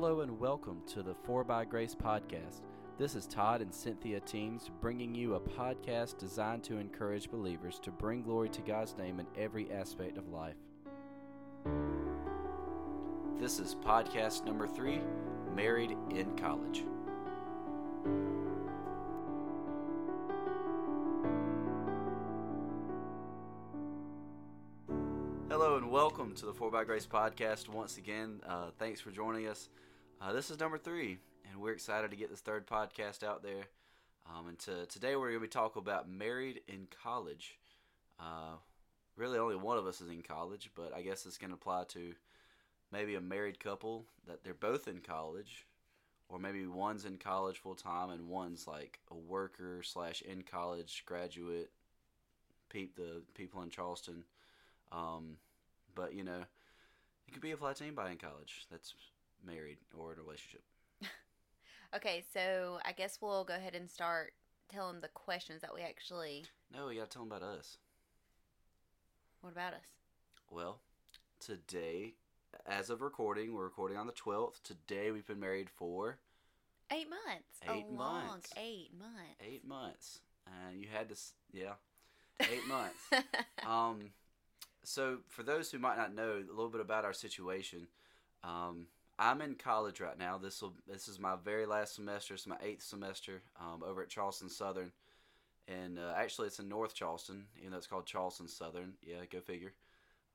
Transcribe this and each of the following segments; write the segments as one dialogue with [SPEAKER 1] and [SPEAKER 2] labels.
[SPEAKER 1] Hello and welcome to the 4 by Grace podcast. This is Todd and Cynthia Teams bringing you a podcast designed to encourage believers to bring glory to God's name in every aspect of life. This is podcast number three Married in College. Hello and welcome to the 4 by Grace podcast once again. Uh, thanks for joining us. Uh, this is number three, and we're excited to get this third podcast out there. Um, and to, today we're going to be talking about married in college. Uh, really, only one of us is in college, but I guess it's going to apply to maybe a married couple that they're both in college, or maybe one's in college full time and one's like a worker slash in college graduate. Peep the people in Charleston. Um, but you know, it could be applied to anybody in college that's married or in a relationship.
[SPEAKER 2] Okay, so I guess we'll go ahead and start telling the questions that we actually.
[SPEAKER 1] No, you gotta tell them about us.
[SPEAKER 2] What about us?
[SPEAKER 1] Well, today, as of recording, we're recording on the 12th. Today, we've been married for
[SPEAKER 2] Eight months.
[SPEAKER 1] Eight
[SPEAKER 2] a
[SPEAKER 1] months.
[SPEAKER 2] eight months.
[SPEAKER 1] eight months. And you had to, yeah, eight months. um, so, for those who might not know a little bit about our situation, um, I'm in college right now. This will this is my very last semester. It's my eighth semester um, over at Charleston Southern, and uh, actually it's in North Charleston, even though it's called Charleston Southern. Yeah, go figure.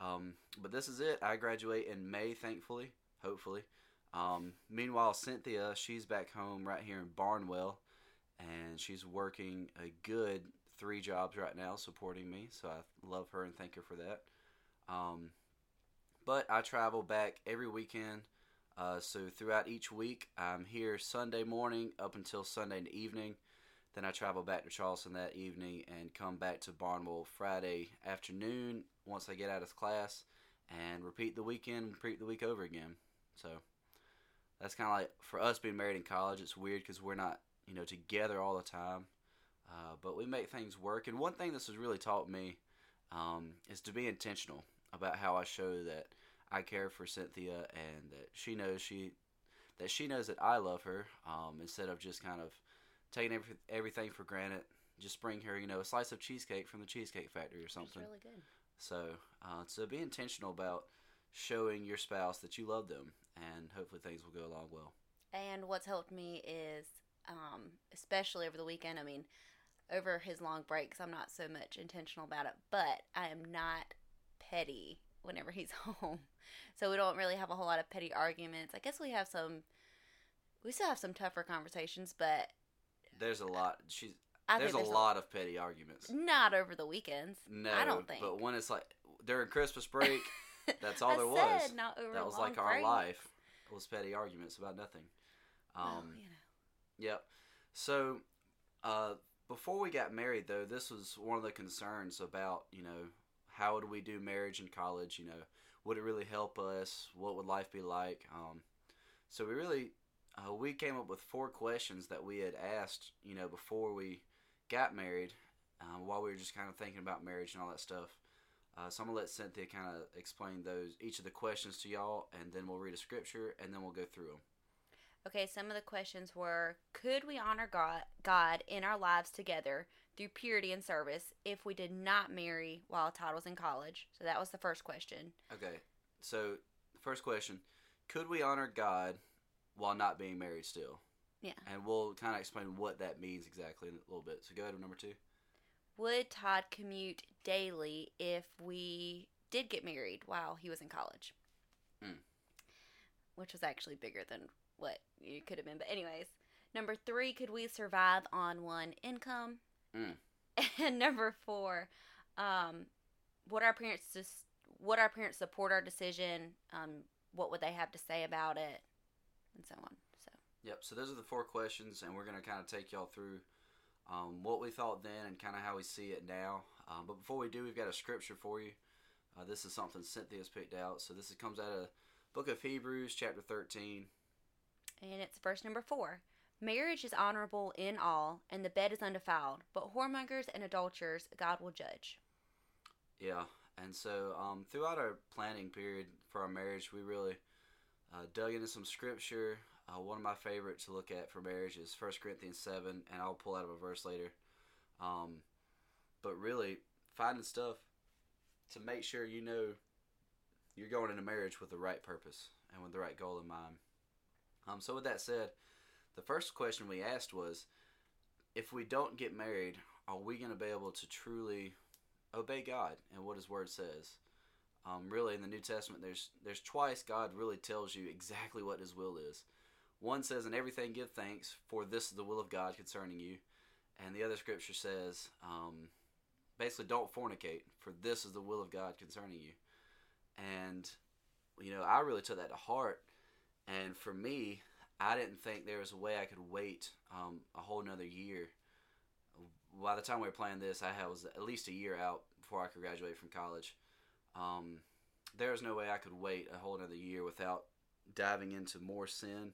[SPEAKER 1] Um, but this is it. I graduate in May, thankfully, hopefully. Um, meanwhile, Cynthia, she's back home right here in Barnwell, and she's working a good three jobs right now, supporting me. So I love her and thank her for that. Um, but I travel back every weekend. Uh, so throughout each week, I'm here Sunday morning up until Sunday evening. Then I travel back to Charleston that evening and come back to Barnwell Friday afternoon once I get out of class and repeat the weekend, repeat the week over again. So that's kind of like for us being married in college. It's weird because we're not you know together all the time, uh, but we make things work. And one thing this has really taught me um, is to be intentional about how I show that I care for Cynthia and that she knows she that she knows that I love her um, instead of just kind of taking every, everything for granted. Just bring her, you know, a slice of cheesecake from the Cheesecake Factory or
[SPEAKER 2] It's
[SPEAKER 1] something.
[SPEAKER 2] really good.
[SPEAKER 1] So, uh, so be intentional about showing your spouse that you love them, and hopefully things will go along well.
[SPEAKER 2] And what's helped me is, um, especially over the weekend. I mean, over his long breaks, I'm not so much intentional about it, but I am not petty whenever he's home. So we don't really have a whole lot of petty arguments. I guess we have some. We still have some tougher conversations, but
[SPEAKER 1] There's a lot. She's
[SPEAKER 2] I
[SPEAKER 1] there's, a lot of petty arguments.
[SPEAKER 2] Not over the weekends.
[SPEAKER 1] No,
[SPEAKER 2] I don't think.
[SPEAKER 1] But when it's like during Christmas break, that's all there was.
[SPEAKER 2] Not over
[SPEAKER 1] that was like our
[SPEAKER 2] break.
[SPEAKER 1] life was petty arguments about nothing. Um,
[SPEAKER 2] Well, you know.
[SPEAKER 1] Yep. So, uh, before we got married, though, this was one of the concerns about, you know, how would we do marriage in college? You know, would it really help us? What would life be like? Um, so we really, uh, we came up with four questions that we had asked, you know, before we got married, um, while we were just kind of thinking about marriage and all that stuff. Uh, so I'm gonna let Cynthia kind of explain those each of the questions to y'all, and then we'll read a scripture, and then we'll go through them.
[SPEAKER 2] Okay, some of the questions were Could we honor God, God in our lives together through purity and service if we did not marry while Todd was in college? So that was the first question.
[SPEAKER 1] Okay, so first question: Could we honor God while not being married still?
[SPEAKER 2] Yeah.
[SPEAKER 1] And we'll kind of explain what that means exactly in a little bit. So go ahead to number two.
[SPEAKER 2] Would Todd commute daily if we did get married while he was in college?
[SPEAKER 1] Mm.
[SPEAKER 2] Which was actually bigger than what you could have been. But, anyways, number three, could we survive on one income?
[SPEAKER 1] Mm.
[SPEAKER 2] And number four, um, would our parents just would our parents support our decision? Um, what would they have to say about it, and so on. So
[SPEAKER 1] Yep. So those are the four questions, and we're gonna kind of take y'all through um, what we thought then and kind of how we see it now. Um, but before we do, we've got a scripture for you. Uh, this is something Cynthia's picked out. So this is, comes out of Book of Hebrews, chapter thirteen.
[SPEAKER 2] And it's verse number four. Marriage is honorable in all, and the bed is undefiled, but whoremongers and adulterers God will judge.
[SPEAKER 1] Yeah, and so um, throughout our planning period for our marriage, we really uh, dug into some scripture. Uh, one of my favorite to look at for marriage is 1 Corinthians 7, and I'll pull out of a verse later. Um, but really, finding stuff to make sure you know you're going into marriage with the right purpose and with the right goal in mind. Um, so, with that said, the first question we asked was if we don't get married, are we going to be able to truly obey God and what His Word says? Um, really, in the New Testament, there's there's twice God really tells you exactly what His will is. One says, "In everything give thanks, for this is the will of God concerning you," and the other scripture says, um, basically, "Don't fornicate, for this is the will of God concerning you." And you know, I really took that to heart. And for me, I didn't think there was a way I could wait um, a whole another year. By the time we were playing this, I was at least a year out before I could graduate from college. Um, there was no way I could wait a whole another year without diving into more sin,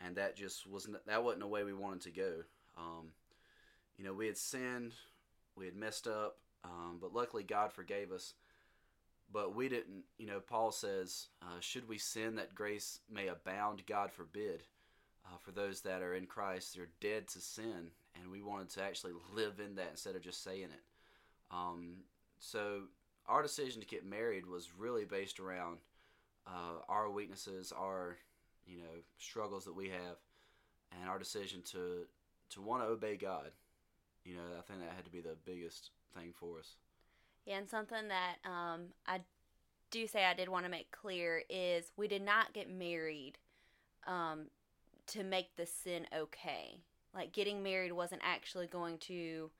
[SPEAKER 1] and that just wasn't that wasn't the way we wanted to go. Um, you know, we had sinned, we had messed up, um, but luckily God forgave us. But we didn't, you know, Paul says, uh, should we sin that grace may abound? God forbid. Uh, for those that are in Christ, they're dead to sin, and we wanted to actually live in that instead of just saying it. Um, so our decision to get married was really based around uh, our weaknesses, our you know struggles that we have, and our decision to to want to obey God. You know, I think that had to be the biggest thing for us.
[SPEAKER 2] Yeah, and something that um, I do say I did want to make clear is we did not get married um, to make the sin okay. Like getting married wasn't actually going to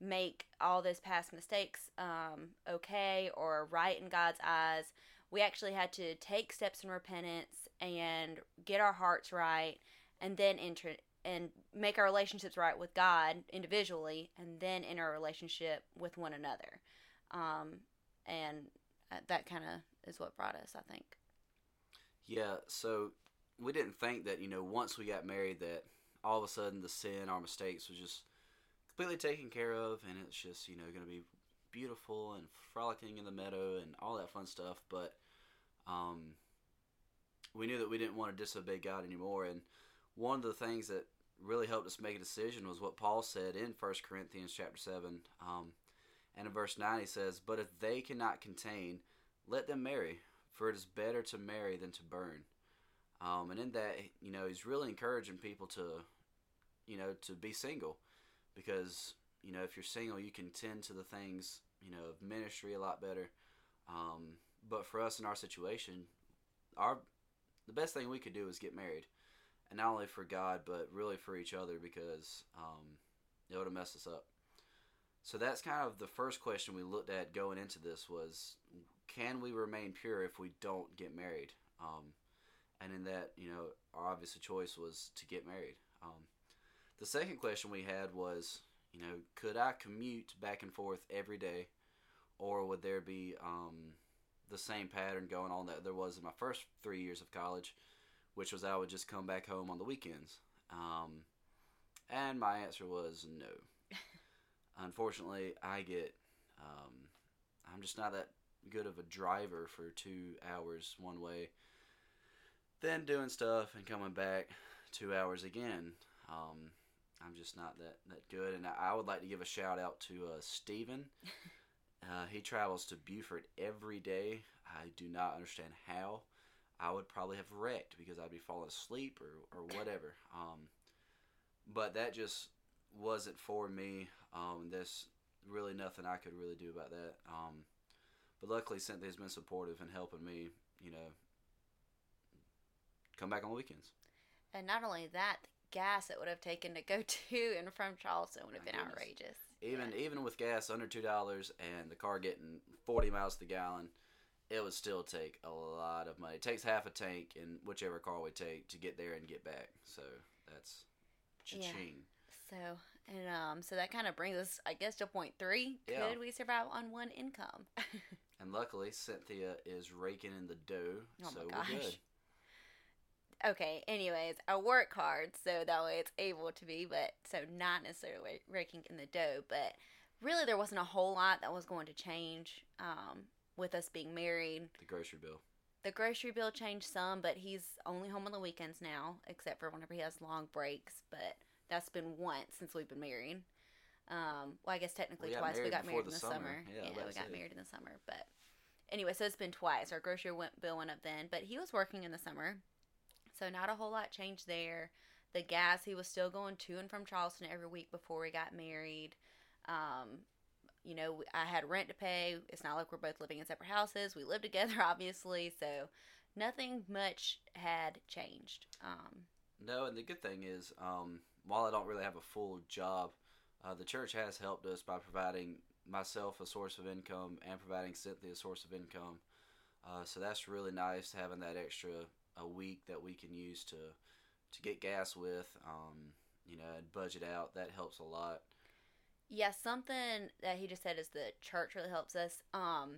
[SPEAKER 2] make all those past mistakes um, okay or right in God's eyes. We actually had to take steps in repentance and get our hearts right, and then enter and make our relationships right with God individually, and then enter a relationship with one another. Um, and uh, that kind of is what brought us, I think.
[SPEAKER 1] Yeah, so we didn't think that you know once we got married that all of a sudden the sin, our mistakes was just completely taken care of, and it's just you know going to be beautiful and frolicking in the meadow and all that fun stuff. But um, we knew that we didn't want to disobey God anymore, and one of the things that really helped us make a decision was what Paul said in 1 Corinthians chapter 7. Um, and in verse 9 he says, But if they cannot contain, let them marry, for it is better to marry than to burn. Um, and in that, you know, he's really encouraging people to, you know, to be single. Because, you know, if you're single, you can tend to the things, you know, of ministry a lot better. Um, but for us in our situation, our the best thing we could do is get married and not only for God, but really for each other because um, it would have messed us up. So that's kind of the first question we looked at going into this was, can we remain pure if we don't get married? Um, and in that, you know, our obvious choice was to get married. Um, the second question we had was, you know, could I commute back and forth every day, or would there be um, the same pattern going on that there was in my first three years of college? which was I would just come back home on the weekends. Um, and my answer was no. Unfortunately, I get, um, I'm just not that good of a driver for two hours one way. Then doing stuff and coming back two hours again. Um, I'm just not that, that good. And I would like to give a shout out to uh, Steven. Uh, he travels to Beaufort every day. I do not understand how. I would probably have wrecked because I'd be falling asleep or, or whatever. Um, but that just wasn't for me. Um, there's really nothing I could really do about that. Um, but luckily, Cynthia's been supportive and helping me, you know, come back on the weekends.
[SPEAKER 2] And not only that, the gas it would have taken to go to and from Charleston would have been goodness. outrageous.
[SPEAKER 1] Even yeah. even with gas under two dollars and the car getting forty miles to the gallon, it would still take a lot of money. It takes half a tank in whichever car we take to get there and get back. So that's cha-ching.
[SPEAKER 2] Yeah. So and um so that kind of brings us, I guess, to point three. Yeah. Could we survive on one income?
[SPEAKER 1] and luckily, Cynthia is raking in the dough, oh so we're good.
[SPEAKER 2] Okay. Anyways, I work hard so that way it's able to be, but so not necessarily raking in the dough, but really there wasn't a whole lot that was going to change. Um, with us being married.
[SPEAKER 1] The grocery bill.
[SPEAKER 2] the grocery bill changed some, but he's only home on the weekends now, except for whenever he has long breaks. But that's been once since we've been married. Um, well, I guess technically
[SPEAKER 1] We
[SPEAKER 2] twice. We got married in
[SPEAKER 1] the summer.
[SPEAKER 2] summer.
[SPEAKER 1] Yeah,
[SPEAKER 2] Yeah, we got
[SPEAKER 1] say.
[SPEAKER 2] married in the summer. But anyway, so it's been twice. Our grocery went, bill went up then, but he was working in the summer, so not a whole lot changed there. The gas, he was still going to and from Charleston every week before we got married. Um, you know, I had rent to pay. It's not like we're both living in separate houses. We live together, obviously, so nothing much had changed. Um,
[SPEAKER 1] No, and the good thing is, um, while I don't really have a full job, uh, the church has helped us by providing myself a source of income and providing Cynthia a source of income. Uh, so that's really nice having that extra a week that we can use to to get gas with, um, you know, and budget out. That helps a lot.
[SPEAKER 2] Yeah, something that he just said is the church really helps us. Um,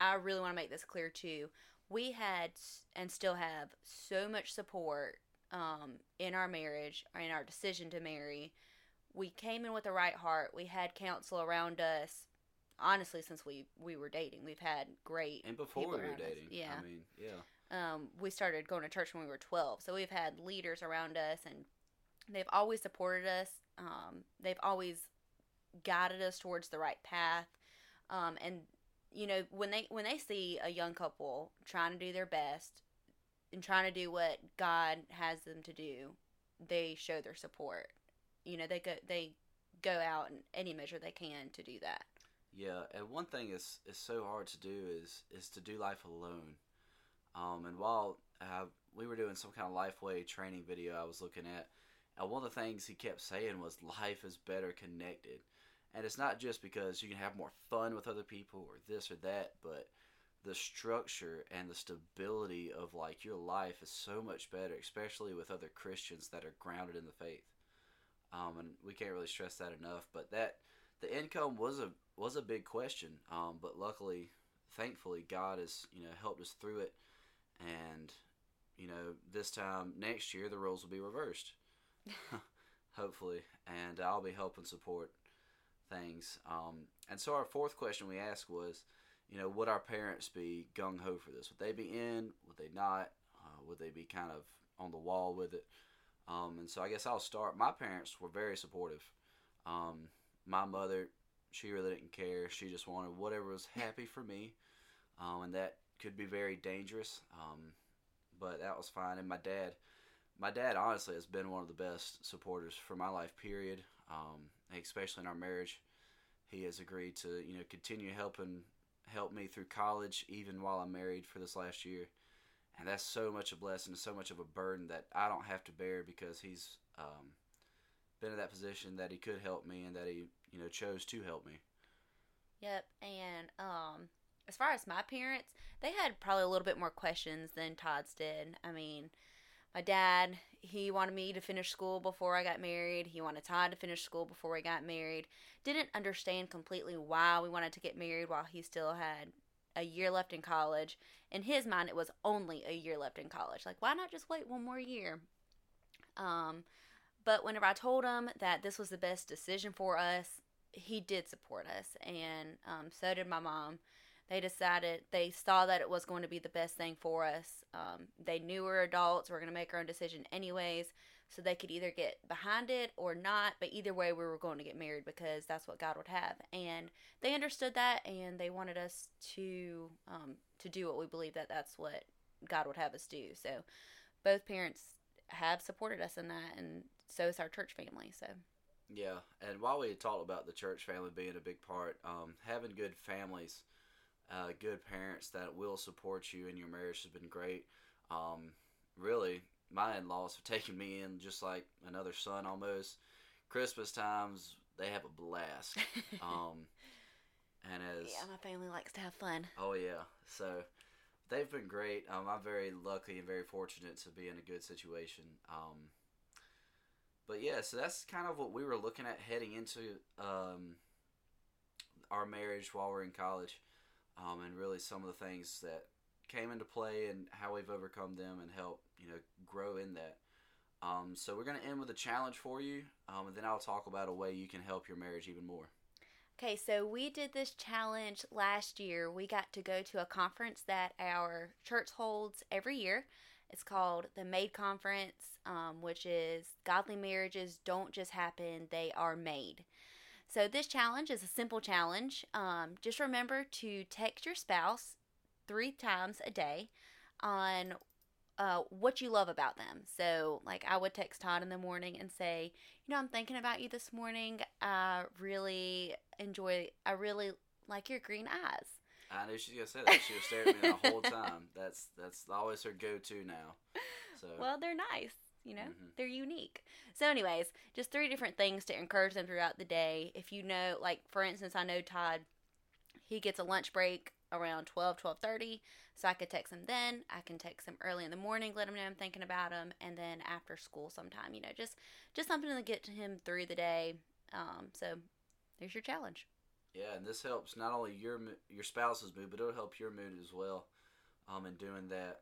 [SPEAKER 2] I really want to make this clear too. We had and still have so much support um, in our marriage or in our decision to marry. We came in with the right heart. We had counsel around us. Honestly, since we we were dating, we've had great
[SPEAKER 1] And before we were
[SPEAKER 2] around us.
[SPEAKER 1] dating,
[SPEAKER 2] Yeah,
[SPEAKER 1] I mean, yeah,
[SPEAKER 2] um, we started going to church when we were 12 so we've had leaders around us and they've always supported us um, they've always guided us towards the right path um, and you know when they when they see a young couple trying to do their best and trying to do what god has them to do they show their support. You know they go they go out in any measure they can to do that.
[SPEAKER 1] Yeah, and one thing is is so hard to do is is to do life alone. Um, and while we were doing some kind of Lifeway training video, I was looking at, and one of the things he kept saying was life is better connected, and it's not just because you can have more fun with other people or this or that, but the structure and the stability of like your life is so much better, especially with other Christians that are grounded in the faith. Um, and we can't really stress that enough. But that the income was a was a big question. Um, but luckily, thankfully, God has you know helped us through it, and you know this time next year the roles will be reversed, hopefully, and I'll be helping support things. Um, and so our fourth question we asked was, you know, would our parents be gung ho for this? Would they be in? Would they not? Uh, would they be kind of on the wall with it? Um, and so I guess I'll start. My parents were very supportive. Um, my mother, she really didn't care. She just wanted whatever was happy for me, um, and that could be very dangerous. Um, but that was fine. And my dad, my dad honestly has been one of the best supporters for my life. Period. Um, especially in our marriage, he has agreed to you know continue helping help me through college even while I'm married for this last year. And that's so much a blessing and so much of a burden that I don't have to bear because he's um, been in that position that he could help me and that he you know chose to help me.
[SPEAKER 2] Yep, and um, as far as my parents, they had probably a little bit more questions than Todd's did. I mean, my dad, he wanted me to finish school before I got married. He wanted Todd to finish school before we got married. Didn't understand completely why we wanted to get married while he still had a year left in college. In his mind, it was only a year left in college. Like, why not just wait one more year? Um, but whenever I told him that this was the best decision for us, he did support us, and um, so did my mom. They decided they saw that it was going to be the best thing for us. Um, they knew we we're adults, we are going to make our own decision anyways, so they could either get behind it or not. But either way, we were going to get married because that's what God would have, and they understood that, and they wanted us to um, to do what we believe that that's what God would have us do. So both parents have supported us in that, and so is our church family. So.
[SPEAKER 1] Yeah, and while we talked about the church family being a big part, um, having good families, uh, good parents that will support you in your marriage has been great. Um, really, my in-laws have taken me in just like another son almost. Christmas times they have a blast. Um, and as
[SPEAKER 2] Yeah, my family likes to have fun.
[SPEAKER 1] Oh yeah, so they've been great. Um, I'm very lucky and very fortunate to be in a good situation. Um, but yeah, so that's kind of what we were looking at heading into um, our marriage while we're in college, um, and really some of the things that came into play and how we've overcome them and help you know grow in that. Um, so we're gonna end with a challenge for you, um, and then I'll talk about a way you can help your marriage even more.
[SPEAKER 2] Okay, so we did this challenge last year. We got to go to a conference that our church holds every year. It's called the Made Conference, um, which is godly marriages don't just happen, they are made. So, this challenge is a simple challenge. Um, just remember to text your spouse three times a day on uh, what you love about them. So, like, I would text Todd in the morning and say, You know, I'm thinking about you this morning. I really enjoy, I really like your green eyes.
[SPEAKER 1] I knew she was gonna say that. She was staring at me the whole time. That's that's always her go-to now. So
[SPEAKER 2] Well, they're nice. You know,
[SPEAKER 1] Mhm.
[SPEAKER 2] they're unique. So, anyways, just three different things to encourage them throughout the day. If you know, like, for instance, I know Todd, he gets a lunch break around 12, 12.30. So I could text him then. I can text him early in the morning, let him know I'm thinking about him. And then after school sometime, you know, just, just something to get to him through the day. Um, so there's your challenge.
[SPEAKER 1] yeah, and this helps not only your your spouse's mood, but it'll help your mood as well. Um, in doing that.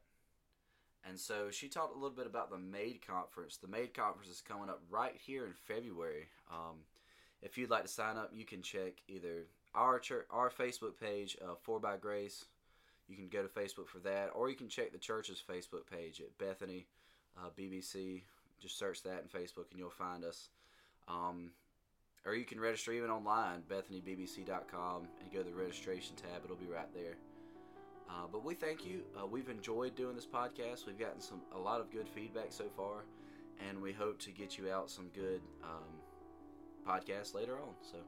[SPEAKER 1] And so she talked a little bit about the Made Conference. The Made Conference is coming up right here in February. Um, if you'd like to sign up, you can check either our church, our Facebook page, uh, Four by Grace. You can go to Facebook for that, or you can check the church's Facebook page at Bethany uh, BBC. Just search that in Facebook, and you'll find us. Um, or you can register even online, BethanyBBC.com, and go to the registration tab. It'll be right there. Uh, but we thank you. Uh, we've enjoyed doing this podcast. We've gotten some a lot of good feedback so far, and we hope to get you out some good um, podcasts later on. So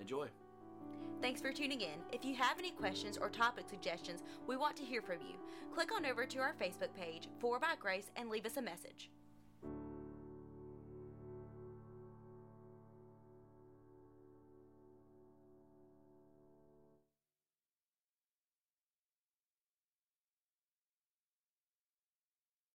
[SPEAKER 1] enjoy.
[SPEAKER 2] Thanks for tuning in. If you have any questions or topic suggestions, we want to hear from you. Click on over to our Facebook page, For by Grace, and leave us a message.